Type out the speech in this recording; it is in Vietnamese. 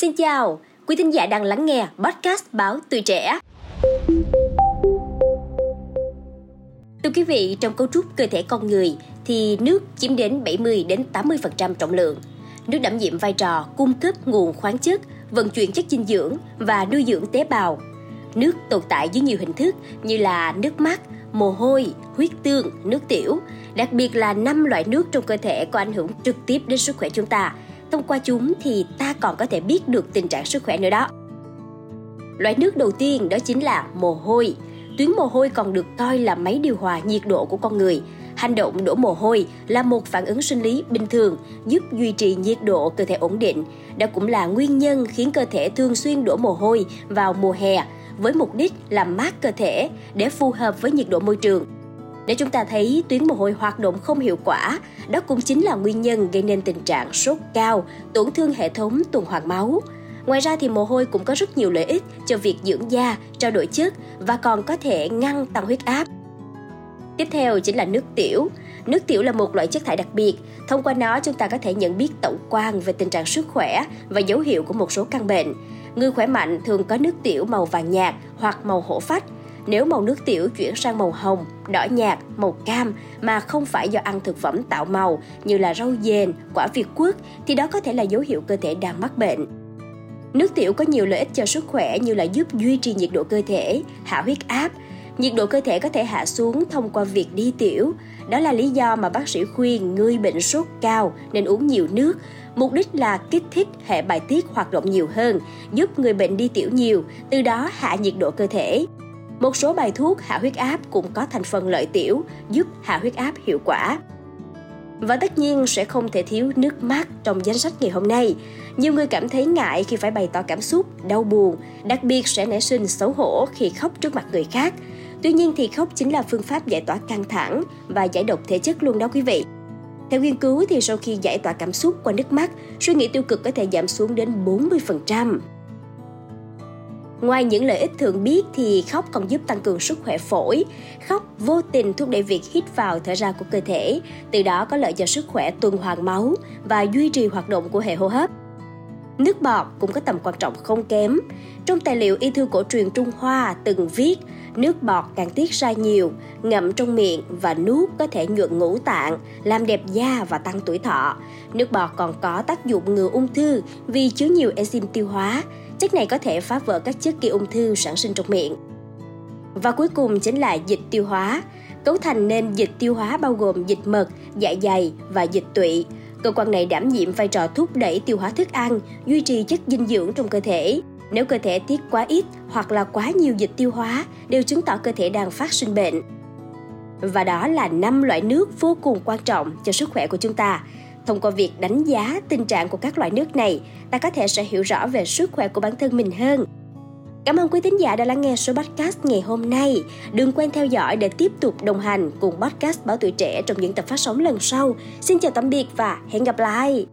Xin chào, quý thính giả đang lắng nghe podcast báo tuổi trẻ. Thưa quý vị, trong cấu trúc cơ thể con người thì nước chiếm đến 70 đến 80% trọng lượng. Nước đảm nhiệm vai trò cung cấp nguồn khoáng chất, vận chuyển chất dinh dưỡng và nuôi dưỡng tế bào. Nước tồn tại dưới nhiều hình thức như là nước mắt, mồ hôi, huyết tương, nước tiểu. Đặc biệt là năm loại nước trong cơ thể có ảnh hưởng trực tiếp đến sức khỏe chúng ta. Thông qua chúng thì ta còn có thể biết được tình trạng sức khỏe nữa đó. Loại nước đầu tiên đó chính là mồ hôi. Tuyến mồ hôi còn được coi là máy điều hòa nhiệt độ của con người. Hành động đổ mồ hôi là một phản ứng sinh lý bình thường, giúp duy trì nhiệt độ cơ thể ổn định. Đó cũng là nguyên nhân khiến cơ thể thường xuyên đổ mồ hôi vào mùa hè, với mục đích làm mát cơ thể để phù hợp với nhiệt độ môi trường. Để chúng ta thấy tuyến mồ hôi hoạt động không hiệu quả, đó cũng chính là nguyên nhân gây nên tình trạng sốt cao, tổn thương hệ thống tuần hoàn máu. Ngoài ra thì mồ hôi cũng có rất nhiều lợi ích cho việc dưỡng da, trao đổi chất và còn có thể ngăn tăng huyết áp. Tiếp theo chính là nước tiểu. Nước tiểu là một loại chất thải đặc biệt. Thông qua nó chúng ta có thể nhận biết tổng quan về tình trạng sức khỏe và dấu hiệu của một số căn bệnh. Người khỏe mạnh thường có nước tiểu màu vàng nhạt hoặc màu hổ phách. Nếu màu nước tiểu chuyển sang màu hồng, đỏ nhạt, màu cam mà không phải do ăn thực phẩm tạo màu như là rau dền, quả việt quất thì đó có thể là dấu hiệu cơ thể đang mắc bệnh. Nước tiểu có nhiều lợi ích cho sức khỏe như là giúp duy trì nhiệt độ cơ thể, hạ huyết áp. Nhiệt độ cơ thể có thể hạ xuống thông qua việc đi tiểu. Đó là lý do mà bác sĩ khuyên người bệnh sốt cao nên uống nhiều nước. Mục đích là kích thích hệ bài tiết hoạt động nhiều hơn, giúp người bệnh đi tiểu nhiều, từ đó hạ nhiệt độ cơ thể. Một số bài thuốc hạ huyết áp cũng có thành phần lợi tiểu, giúp hạ huyết áp hiệu quả. Và tất nhiên sẽ không thể thiếu nước mắt trong danh sách ngày hôm nay. Nhiều người cảm thấy ngại khi phải bày tỏ cảm xúc, đau buồn, đặc biệt sẽ nảy sinh xấu hổ khi khóc trước mặt người khác. Tuy nhiên thì khóc chính là phương pháp giải tỏa căng thẳng và giải độc thể chất luôn đó quý vị. Theo nghiên cứu thì sau khi giải tỏa cảm xúc qua nước mắt, suy nghĩ tiêu cực có thể giảm xuống đến 40%. Ngoài những lợi ích thường biết thì khóc còn giúp tăng cường sức khỏe phổi. Khóc vô tình thúc đẩy việc hít vào thở ra của cơ thể, từ đó có lợi cho sức khỏe tuần hoàn máu và duy trì hoạt động của hệ hô hấp. Nước bọt cũng có tầm quan trọng không kém. Trong tài liệu y thư cổ truyền Trung Hoa từng viết, nước bọt càng tiết ra nhiều, ngậm trong miệng và nuốt có thể nhuận ngũ tạng, làm đẹp da và tăng tuổi thọ. Nước bọt còn có tác dụng ngừa ung thư vì chứa nhiều enzyme tiêu hóa. Chất này có thể phá vỡ các chất gây ung thư sản sinh trong miệng. Và cuối cùng chính là dịch tiêu hóa. Cấu thành nên dịch tiêu hóa bao gồm dịch mật, dạ dày và dịch tụy. Cơ quan này đảm nhiệm vai trò thúc đẩy tiêu hóa thức ăn, duy trì chất dinh dưỡng trong cơ thể. Nếu cơ thể tiết quá ít hoặc là quá nhiều dịch tiêu hóa, đều chứng tỏ cơ thể đang phát sinh bệnh. Và đó là năm loại nước vô cùng quan trọng cho sức khỏe của chúng ta. Thông qua việc đánh giá tình trạng của các loại nước này, ta có thể sẽ hiểu rõ về sức khỏe của bản thân mình hơn. Cảm ơn quý thính giả đã lắng nghe số podcast ngày hôm nay. Đừng quên theo dõi để tiếp tục đồng hành cùng podcast Báo Tuổi Trẻ trong những tập phát sóng lần sau. Xin chào tạm biệt và hẹn gặp lại!